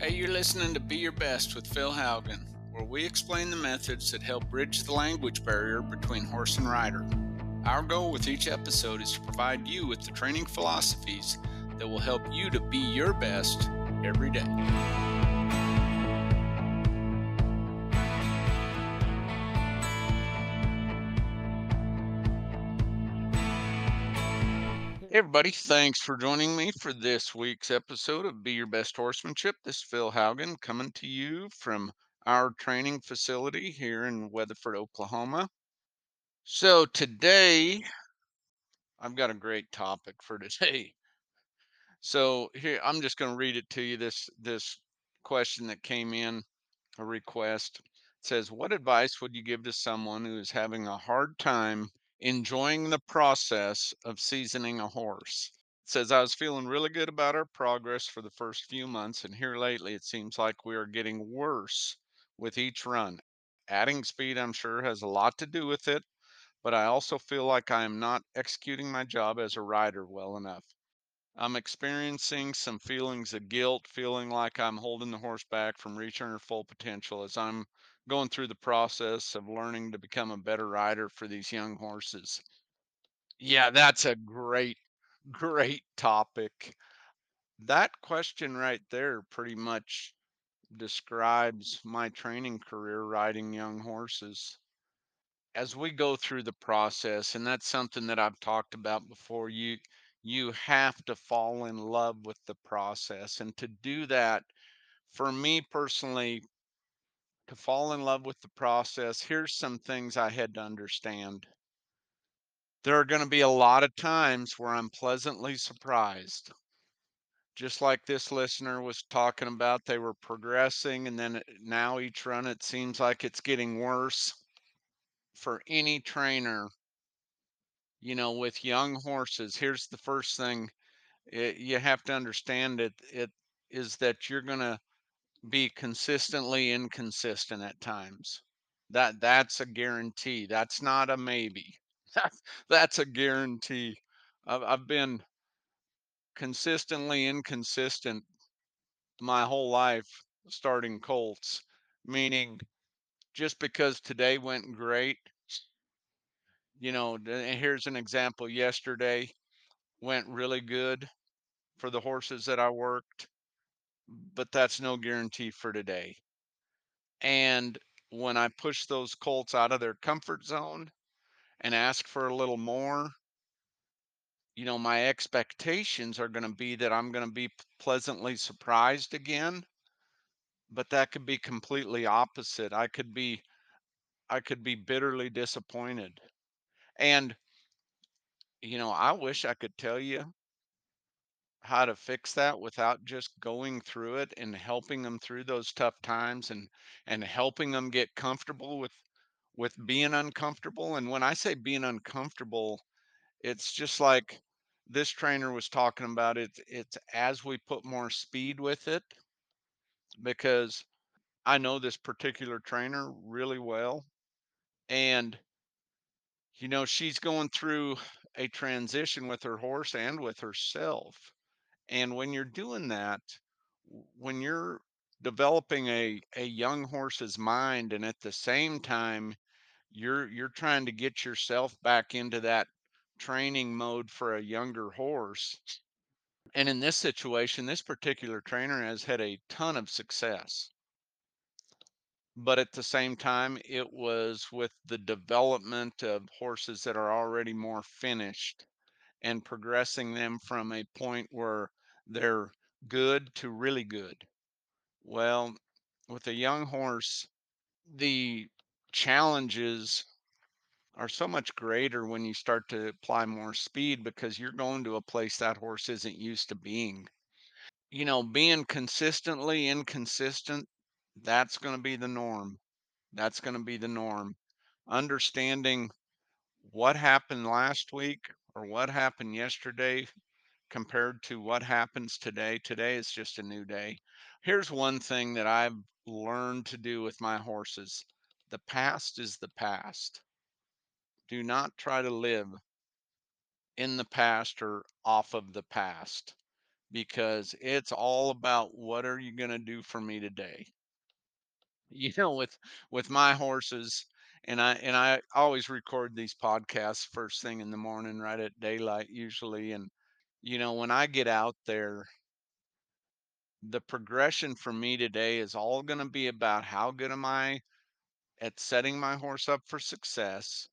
Hey, you're listening to Be Your Best with Phil Haugen, where we explain the methods that help bridge the language barrier between horse and rider. Our goal with each episode is to provide you with the training philosophies that will help you to be your best every day. Everybody, thanks for joining me for this week's episode of Be Your Best Horsemanship. This is Phil Haugen coming to you from our training facility here in Weatherford, Oklahoma. So today, I've got a great topic for today. So here, I'm just going to read it to you. This this question that came in, a request, it says, "What advice would you give to someone who is having a hard time enjoying the process of seasoning a horse?" It says, "I was feeling really good about our progress for the first few months, and here lately it seems like we are getting worse with each run. Adding speed, I'm sure, has a lot to do with it, but I also feel like I am not executing my job as a rider well enough. I'm experiencing some feelings of guilt, feeling like I'm holding the horse back from reaching her full potential as I'm going through the process of learning to become a better rider for these young horses. Yeah, that's a great, great topic. That question right there pretty much describes my training career riding young horses. As we go through the process, and that's something that I've talked about before, you you have to fall in love with the process. And to do that, for me personally, to fall in love with the process, here's some things I had to understand. There are going to be a lot of times where I'm pleasantly surprised. Just like this listener was talking about, they were progressing, and then uh, now each run it seems like it's getting worse. For any trainer, you know, with young horses, here's the first thing it, you have to understand it it is that you're going to be consistently inconsistent at times. That that's a guarantee. That's not a maybe. That's that's a guarantee. I've, I've been consistently inconsistent my whole life starting colts meaning just because today went great you know here's an example. Yesterday went really good for the horses that i worked but that's no guarantee for today. And when I push those colts out of their comfort zone and ask for a little more, you know, my expectations are going to be that I'm going to be pleasantly surprised again, but that could be completely opposite. I could be I could be bitterly disappointed. And you know, I wish I could tell you how to fix that without just going through it and helping them through those tough times and and helping them get comfortable with with being uncomfortable and when i say being uncomfortable it's just like this trainer was talking about it it's as we put more speed with it because i know this particular trainer really well and you know she's going through a transition with her horse and with herself And when you're doing that, when you're developing a a young horse's mind and at the same time you're you're trying to get yourself back into that training mode for a younger horse. And in this situation, this particular trainer has had a ton of success. But at the same time, it was with the development of horses that are already more finished and progressing them from a point where they're good to really good. Well, with a young horse, the challenges are so much greater when you start to apply more speed because you're going to a place that horse isn't used to being. You know, being consistently inconsistent, that's going to be the norm. That's going to be the norm. Understanding what happened last week or what happened yesterday compared to what happens today. Today is just a new day. Here's one thing that I've learned to do with my horses the past is the past. Do not try to live in the past or off of the past. because it's all about what are you going to do for me today? You know, with with my horses and I and I always record these podcasts first thing in the morning right at daylight usually and you know, when I get out there the progression for me today is all going to be about how good am I at setting my horse up for success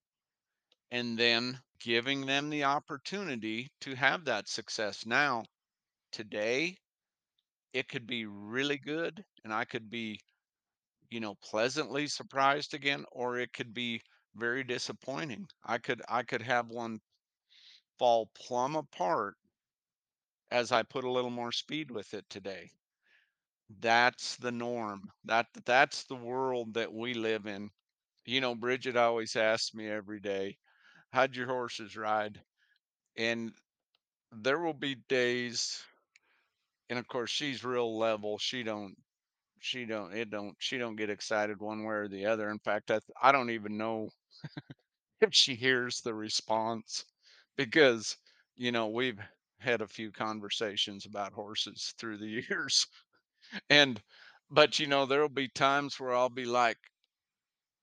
and then giving them the opportunity to have that success. Now, today, it could be really good and I could be, you know, pleasantly surprised again or it could be very disappointing. I could I could have one fall plumb apart as I put a little more speed with it today. That's the norm. That that's the world that we live in. You know, Bridget always asks me every day, "How'd your horses ride?" And there will be days and of course she's real level. She don't she don't it don't she don't get excited one way or the other. In fact, I I don't even know if she hears the response because, you know, we've had a few conversations about horses through the years. And but you know, there'll be times where I'll be like,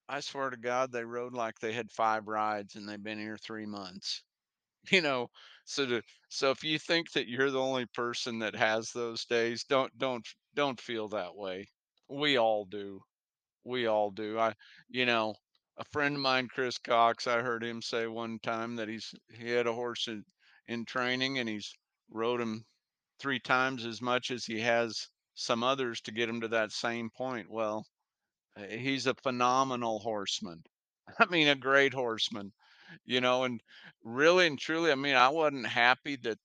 I swear to God, they rode like they had 5 rides and they've been here 3 months. You know, so to so if you think that you're the only person that has those days, don't don't don't feel that way. We all do. We all do. I you know, a friend of mine, Chris Cox, I heard him say one time that he's he had a horse in in training and he's rode him 3 times as much as he has some others to get him to that same point. Well, uh, he's a phenomenal horseman. I mean, a great horseman, you know, and really and truly, I mean, I wasn't happy that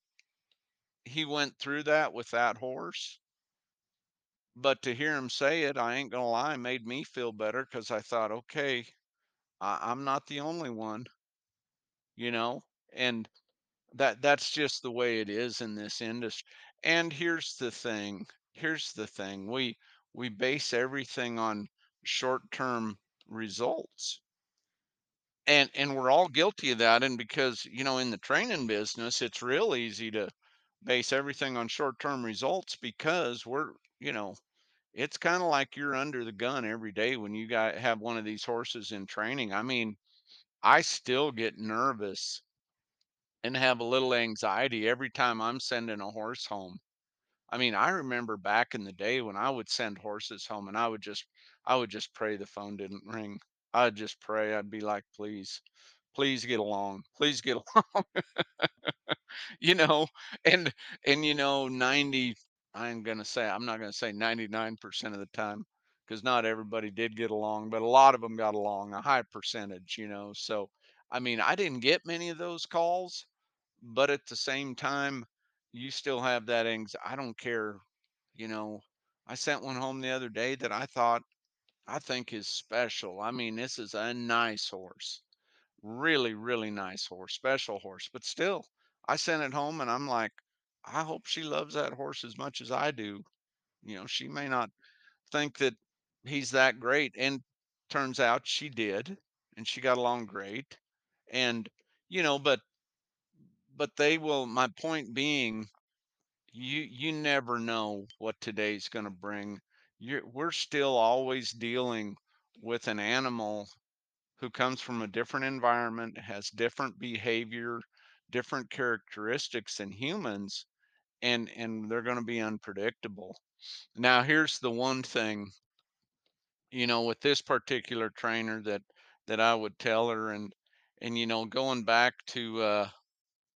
he went through that with that horse, but to hear him say it, I ain't gonna lie, made me feel better because I thought, okay, I, I'm not the only one, you know, and that that's just the way it is in this industry. And here's the thing, here's the thing, we we base everything on short-term results and and we're all guilty of that and because you know in the training business it's real easy to base everything on short-term results because we're you know it's kind of like you're under the gun every day when you got have one of these horses in training. I mean i still get nervous and have a little anxiety every time i'm sending a horse home. I mean i remember back in the day when i would send horses home and i would just i would just pray the phone didn't ring i'd just pray. I'd be like please please get along. Please get along. You know and and you know 90 i'm gonna say i'm not gonna say 99% of the time because not everybody did get along but a lot of them got along a high percentage you know so i mean i didn't get many of those calls but at the same time you still have that anxiety i don't care you know i sent one home the other day that i thought i think is special i mean this is a nice horse Really, really nice horse, special horse, but still, I sent it home and I'm like, I hope she loves that horse as much as I do. You know, she may not think that he's that great. And turns out she did, and she got along great. And, you know, but but they will my point being, you you never know what today's gonna bring. You're we're still always dealing with an animal who comes from a different environment, has different behavior, different characteristics than humans, and and they're going to be unpredictable. Now, here's the one thing, you know, with this particular trainer that that I would tell her and and you know, going back to uh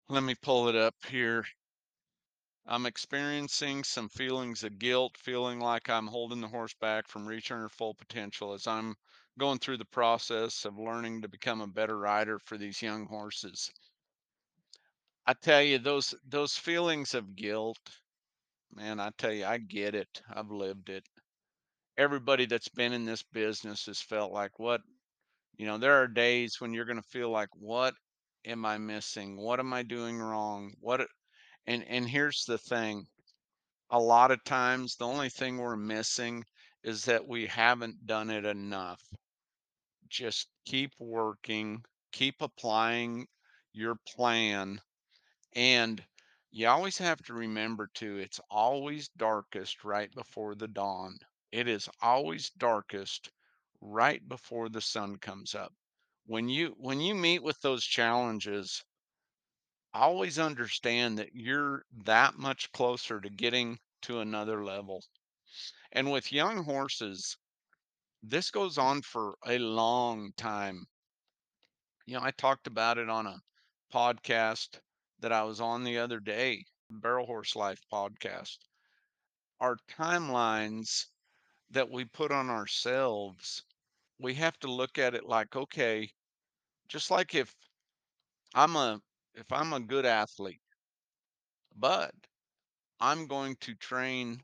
let me pull it up here. I'm experiencing some feelings of guilt, feeling like I'm holding the horse back from reaching her full potential as I'm going through the process of learning to become a better rider for these young horses. I tell you, those those feelings of guilt, man, I tell you, I get it. I've lived it. Everybody that's been in this business has felt like what, you know, there are days when you're going to feel like, what am I missing? What am I doing wrong? What and and here's the thing a lot of times the only thing we're missing is that we haven't done it enough. Just keep working, keep applying your plan, and You always have to remember too, it's always darkest right before the dawn. It is always darkest right before the sun comes up. When you when you meet with those challenges, always understand that you're that much closer to getting to another level. And with young horses, this goes on for a long time. You know, I talked about it on a podcast that I was on the other day, Barrel Horse Life podcast. Our timelines that we put on ourselves, we have to look at it like, okay, just like if I'm a if I'm a good athlete, but I'm going to train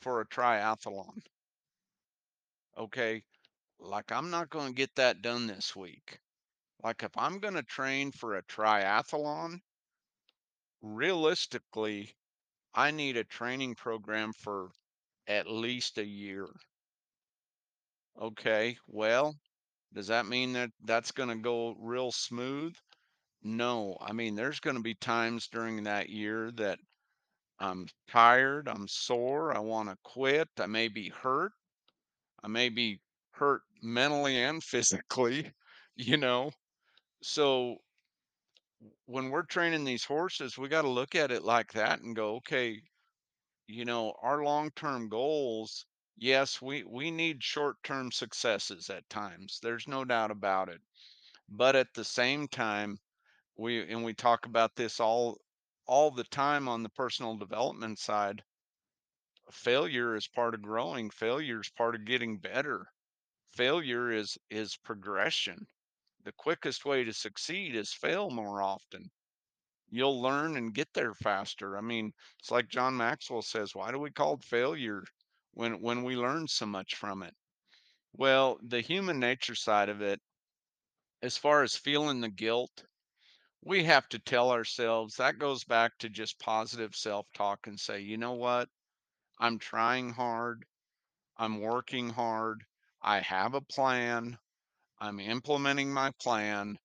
for a triathlon, okay? Like I'm not going to get that done this week. Like if I'm going to train for a triathlon, realistically, I need a training program for at least a year. Okay, well, does that mean that that's going to go real smooth? No. I mean, there's going to be times during that year that I'm tired, I'm sore, I want to quit, I may be hurt, I may be hurt mentally and physically, you know. So when we're training these horses, we got to look at it like that and go, okay, you know, our long-term goals, yes, we we need short-term successes at times. There's no doubt about it. But at the same time, we and we talk about this all all the time on the personal development side. Failure is part of growing. Failure is part of getting better. Failure is is progression. The quickest way to succeed is fail more often. You'll learn and get there faster. I mean, it's like John Maxwell says, why do we call it failure when when we learn so much from it? Well, the human nature side of it, as far as feeling the guilt, we have to tell ourselves that goes back to just positive self-talk and say, you know what? I'm trying hard. I'm working hard. I have a plan. I'm implementing my plan.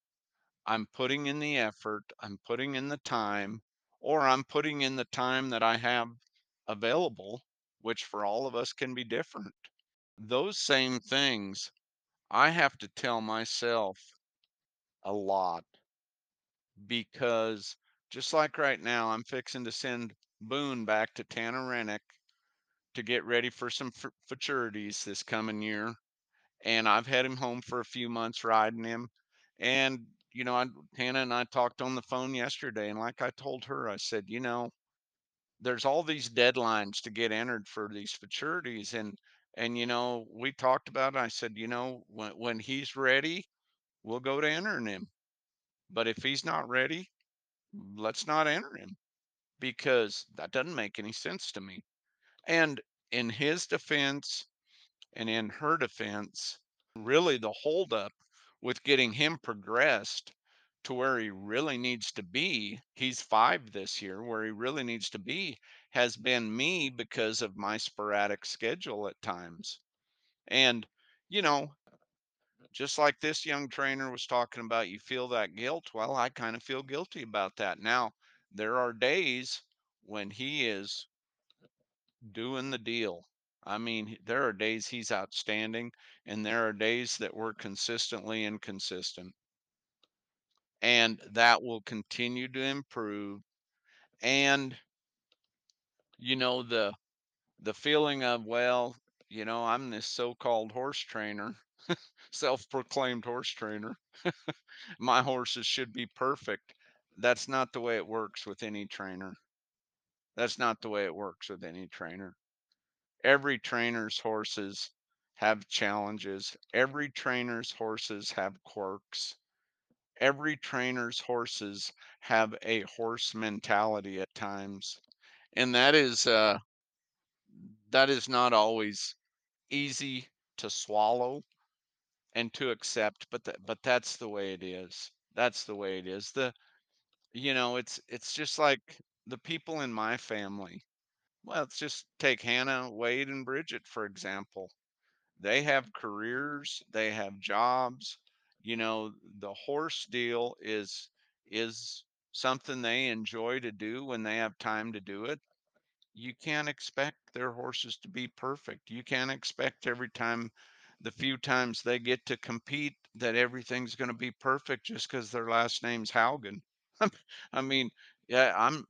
I'm putting in the effort, I'm putting in the time, or I'm putting in the time that I have available, which for all of us can be different. Those same things I have to tell myself a lot because just like right now, I'm fixing to send Boone back to Tanner to get ready for some futurities this coming year. and I've had him home for a few months riding him. And, you know, I, Hannah and I talked on the phone yesterday, and like I told her, I said, you know, there's all these deadlines to get entered for these futurities, and and you know, we talked about it. I said, you know, when when he's ready, we'll go to entering him. But if he's not ready, let's not enter him because that doesn't make any sense to me. And in his defense and in her defense, really the holdup with getting him progressed to where he really needs to be, he's 5 this year, where he really needs to be, has been me because of my sporadic schedule at times. And, you know, just like this young trainer was talking about, you feel that guilt. Well, I kind of feel guilty about that. Now, there are days when he is doing the deal. I mean, there are days he's outstanding, and there are days that we're consistently inconsistent. And that will continue to improve. And, you know, the the feeling of, well, you know, I'm this so-called horse trainer, self-proclaimed horse trainer. My horses should be perfect. That's not the way it works with any trainer. That's not the way it works with any trainer. Every trainer's horses have challenges. Every trainer's horses have quirks. Every trainer's horses have a horse mentality at times. And that is uh that is not always easy to swallow and to accept, but but that's the way it is. That's the way it is. The you know, it's it's just like the people in my family. Well, let's just take Hannah, Wade, and Bridget, for example They have careers, they have jobs. You know, the horse deal is is something they enjoy to do when they have time to do it, you can't expect their horses to be perfect. You can't expect every time the few times they get to compete that everything's going to be perfect just because their last name's Haugen. I mean, yeah, I'm,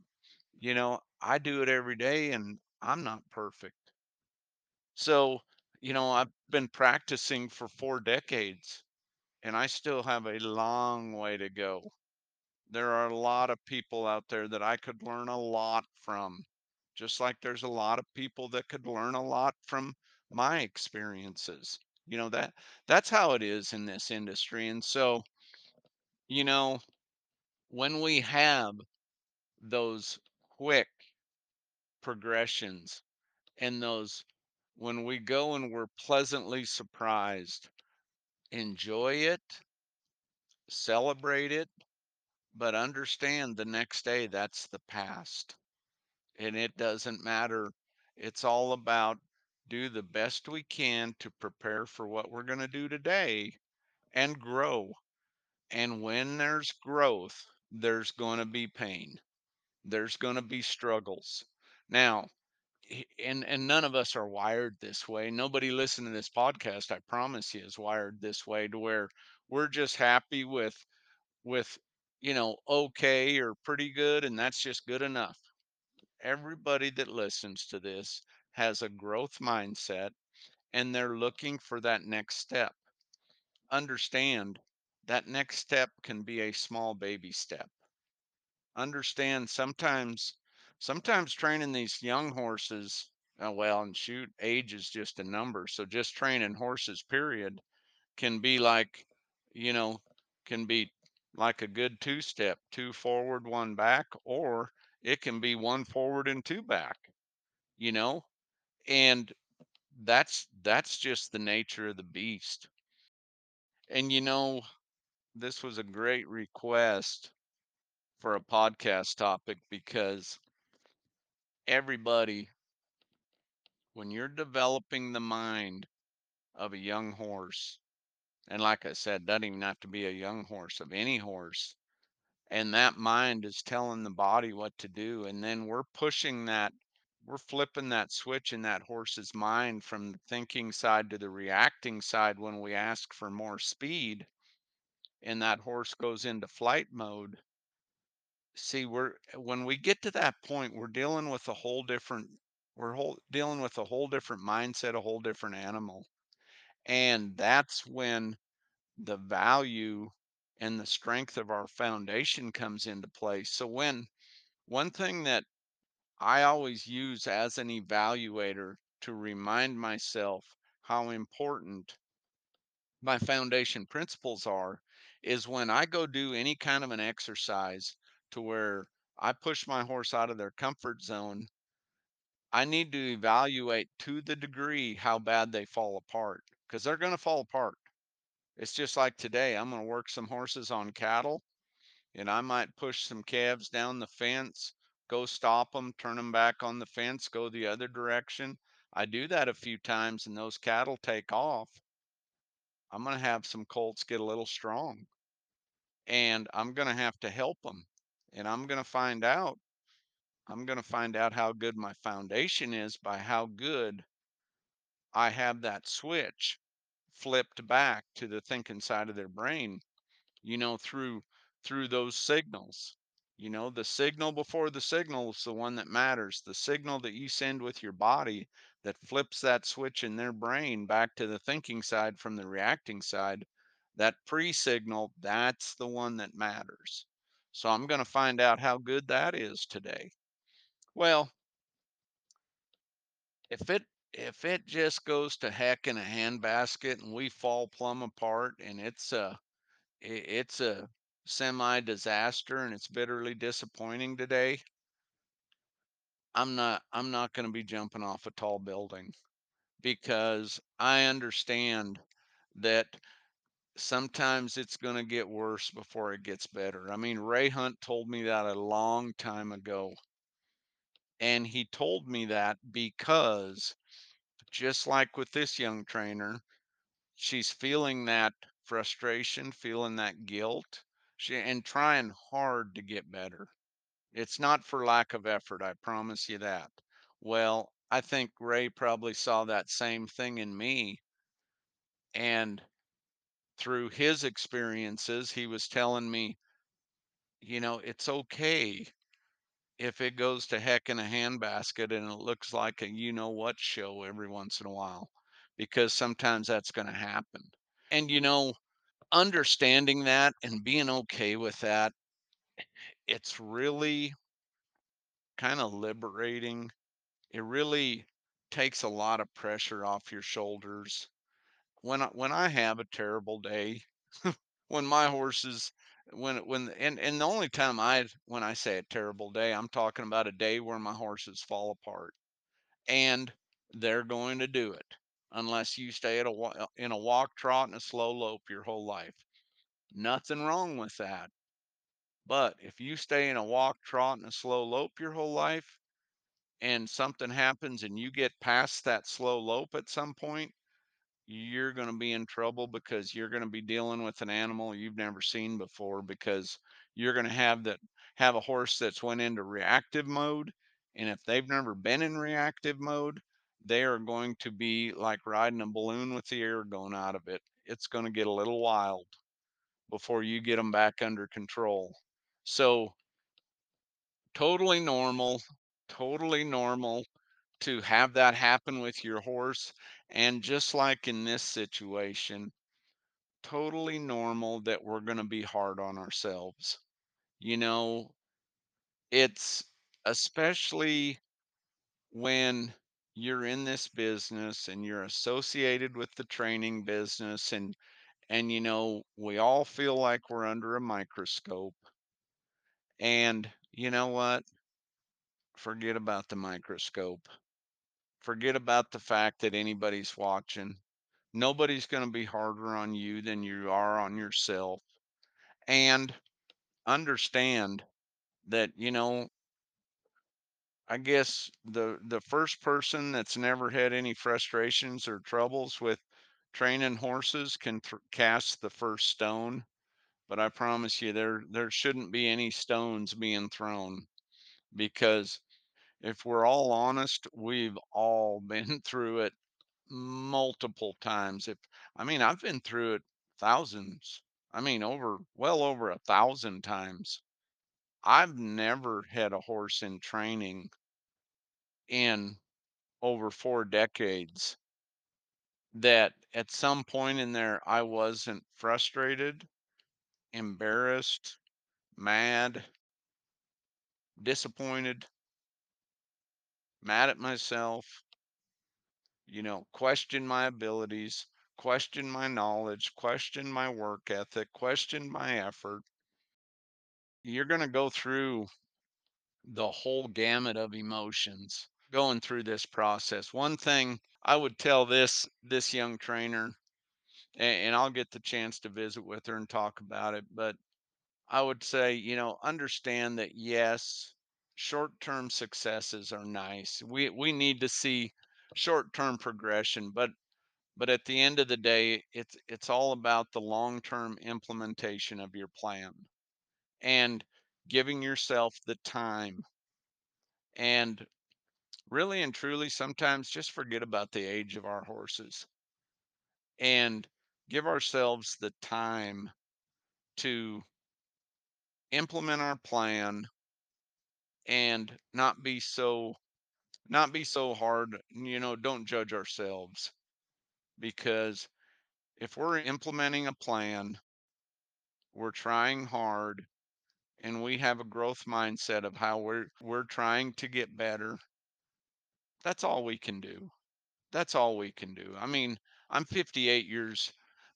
you know, I do it every day and I'm not perfect. So, you know, I've been practicing for four decades and I still have a long way to go. There are a lot of people out there that I could learn a lot from, just like there's a lot of people that could learn a lot from my experiences. You know, that that's how it is in this industry. And so, you know, when we have those quick progressions and those when we go and we're pleasantly surprised, enjoy it, celebrate it, but understand the next day that's the past. And it doesn't matter. It's all about do the best we can to prepare for what we're going to do today and grow. And when there's growth, there's going to be pain. There's going to be struggles. Now, and and none of us are wired this way. Nobody listening to this podcast, I promise you, is wired this way to where we're just happy with with you know okay or pretty good and that's just good enough everybody that listens to this has a growth mindset and they're looking for that next step. Understand that next step can be a small baby step. Understand sometimes sometimes training these young horses uh, well and shoot age is just a number so just training horses period can be like you know can be like a good two step two forward one back or it can be one forward and two back you know? And that's that's just the nature of the beast. And you know this was a great request for a podcast topic because everybody when you're developing the mind of a young horse and like i said doesn't even have to be a young horse of any horse and that mind is telling the body what to do and then we're pushing that we're flipping that switch in that horse's mind from the thinking side to the reacting side when we ask for more speed and that horse goes into flight mode. See we're when we get to that point we're dealing with a whole different we're whole, dealing with a whole different mindset a whole different animal and that's when the value and the strength of our foundation comes into place so when one thing that I always use as an evaluator to remind myself how important my foundation principles are is when I go do any kind of an exercise to where I push my horse out of their comfort zone, I need to evaluate to the degree how bad they fall apart because they're going to fall apart. It's just like today, I'm going to work some horses on cattle and I might push some calves down the fence, go stop them, turn them back on the fence, go the other direction. I do that a few times and those cattle take off. I'm going to have some colts get a little strong and I'm going to have to help them. And I'm going to find out, I'm going to find out how good my foundation is by how good I have that switch flipped back to the thinking side of their brain you know, through through those signals. You know, the signal before the signal is the one that matters. The signal that you send with your body that flips that switch in their brain back to the thinking side from the reacting side, that pre-signal, that's the one that matters. So I'm going to find out how good that is today. Well, if it if it just goes to heck in a handbasket and we fall plumb apart and it's a it's a semi disaster and it's bitterly disappointing today, I'm not I'm not going to be jumping off a tall building because I understand that sometimes it's going to get worse before it gets better. I mean, Ray Hunt told me that a long time ago. And he told me that because just like with this young trainer, she's feeling that frustration, feeling that guilt She and trying hard to get better. It's not for lack of effort, I promise you that. Well, I think Ray probably saw that same thing in me, and through his experiences, he was telling me, you know, it's okay if it goes to heck in a handbasket and it looks like a you know what show every once in a while, because sometimes that's going to happen. And, you know, understanding that and being okay with that, it's really kind of liberating. It really takes a lot of pressure off your shoulders. When I, when I have a terrible day, when my horses when when and and the only time I when I say a terrible day, I'm talking about a day where my horses fall apart and they're going to do it unless you stay at a uh, in a walk trot and a slow lope your whole life. Nothing wrong with that. But if you stay in a walk trot and a slow lope your whole life and something happens and you get past that slow lope at some point, you're going to be in trouble because you're going to be dealing with an animal you've never seen before because you're going to have that have a horse that's went into reactive mode and if they've never been in reactive mode they are going to be like riding a balloon with the air going out of it. It's going to get a little wild before you get them back under control. So totally normal totally normal to have that happen with your horse and just like in this situation totally normal that we're going to be hard on ourselves. You know, it's especially when you're in this business and you're associated with the training business and and you know, we all feel like we're under a microscope. And you know what? Forget about the microscope. Forget about the fact that anybody's watching. Nobody's going to be harder on you than you are on yourself. And understand that, you know, I guess the the first person that's never had any frustrations or troubles with training horses can th- cast the first stone, but I promise you there there shouldn't be any stones being thrown because if we're all honest, we've all been through it multiple times. If I mean, I've been through it thousands. I mean, over well over a thousand times. I've never had a horse in training in over 4 decades that at some point in there I wasn't frustrated, embarrassed, mad, disappointed, mad at myself, you know, question my abilities, question my knowledge, question my work ethic, question my effort. You're going to go through the whole gamut of emotions going through this process. One thing I would tell this this young trainer and, and I'll get the chance to visit with her and talk about it. But I would say, you know, understand that yes, short-term successes are nice. We we need to see short-term progression, but but at the end of the day, it's it's all about the long-term implementation of your plan and giving yourself the time and really and truly sometimes just forget about the age of our horses and give ourselves the time to implement our plan and not be so not be so hard you know don't judge ourselves because if we're implementing a plan we're trying hard and we have a growth mindset of how we're we're trying to get better that's all we can do. That's all we can do. I mean i'm 58 years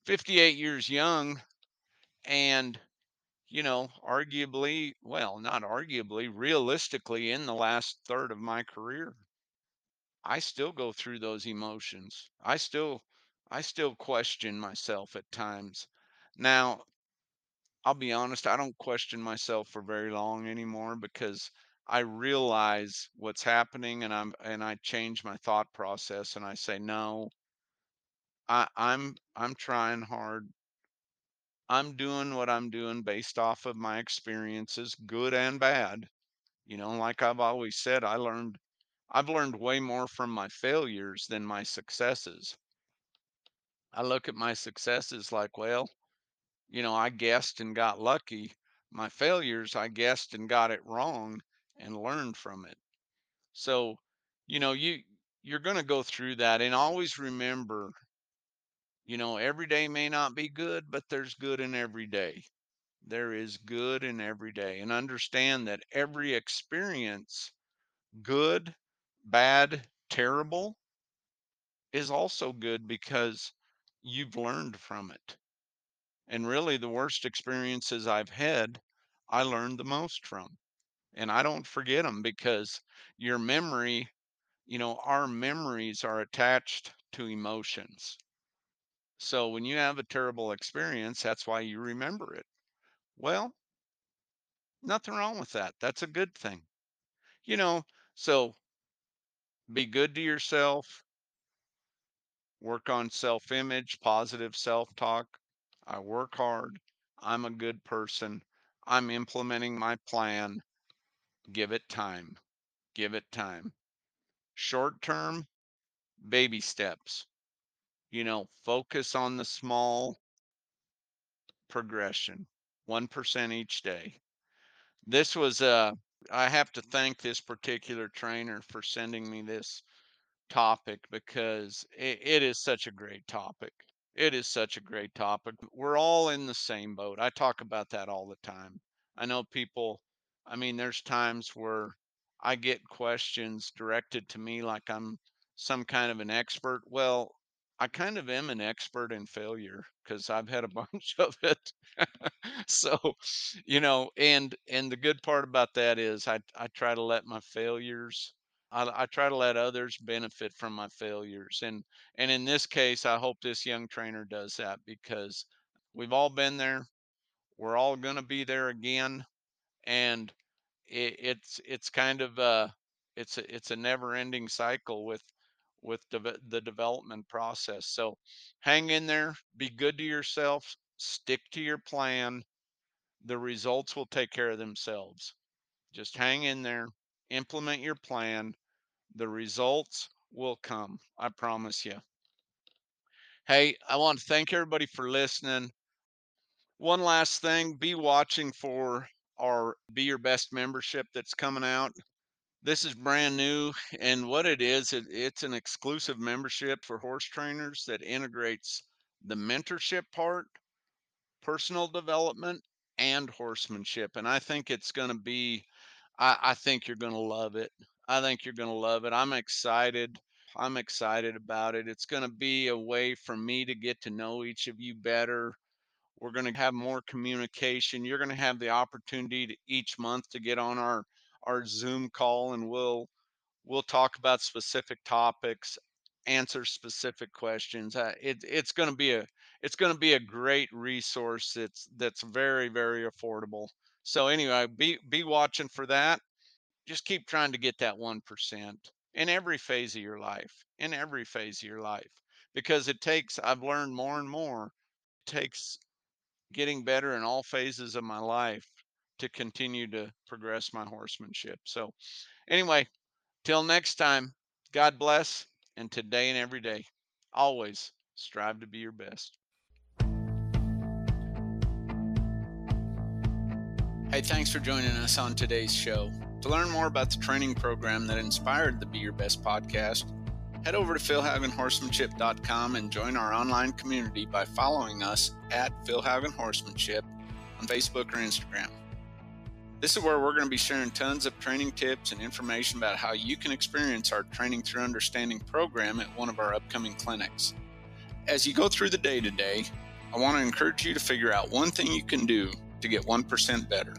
58 years young and you know, arguably, well, not arguably, realistically, in the last third of my career, I still go through those emotions. I still, I still question myself at times. Now, I'll be honest, I don't question myself for very long anymore because I realize what's happening and I'm and I change my thought process and I say, no, I, I'm I'm trying hard. I'm doing what I'm doing based off of my experiences, good and bad. You know, like I've always said, I learned I've learned way more from my failures than my successes. I look at my successes like, well, you know, I guessed and got lucky. My failures, I guessed and got it wrong and learned from it. So, you know, you you're going to go through that and always remember, you know, every day may not be good, but there's good in every day. There is good in every day and understand that every experience, good, bad, terrible, is also good because you've learned from it. And really, the worst experiences I've had, I learned the most from. And I don't forget them because your memory, you know, our memories are attached to emotions. So when you have a terrible experience, that's why you remember it. Well, nothing wrong with that. That's a good thing. You know, so be good to yourself, work on self image, positive self talk. I work hard. I'm a good person. I'm implementing my plan. Give it time. Give it time. Short term, baby steps. You know, focus on the small progression, 1% each day. This was, uh, I have to thank this particular trainer for sending me this topic because it, it is such a great topic. It is such a great topic. We're all in the same boat. I talk about that all the time. I know people, I mean, there's times where I get questions directed to me like I'm some kind of an expert. Well, I kind of am an expert in failure because I've had a bunch of it. so, you know, and and the good part about that is I I try to let my failures I, I try to let others benefit from my failures and and in this case i hope this young trainer does that because we've all been there we're all going to be there again and it, it's it's kind of uh it's a, it's a never ending cycle with with de- the development process so hang in there be good to yourself stick to your plan the results will take care of themselves just hang in there implement your plan the results will come. I promise you. Hey, I want to thank everybody for listening. One last thing be watching for our Be Your Best membership that's coming out. This is brand new. And what it is, it, it's an exclusive membership for horse trainers that integrates the mentorship part, personal development, and horsemanship. And I think it's going to be, I, I think you're going to love it. I think you're going to love it. I'm excited. I'm excited about it. It's going to be a way for me to get to know each of you better. We're going to have more communication. You're going to have the opportunity to each month to get on our our Zoom call and we'll we'll talk about specific topics, answer specific questions. Uh, it, it's going to be a it's going to be a great resource. It's that's very very affordable. So anyway, be be watching for that. Just keep trying to get that one percent in every phase of your life. In every phase of your life, because it takes. I've learned more and more. It takes getting better in all phases of my life to continue to progress my horsemanship. So anyway, Till next time, God bless, and today and every day, always strive to be your best. Hey, thanks for joining us on today's show. To learn more about the training program that inspired the Be Your Best podcast, head over to philhaugenhorsemanship.com and join our online community by following us at Phil Haugen Horsemanship on Facebook or Instagram. This is where we're going to be sharing tons of training tips and information about how you can experience our Training Through Understanding program at one of our upcoming clinics. As you go through the day today, I want to encourage you to figure out one thing you can do to get 1% better,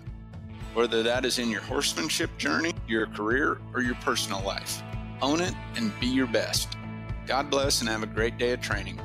whether that is in your horsemanship journey, your career, or your personal life. Own it and be your best. God bless and have a great day of training.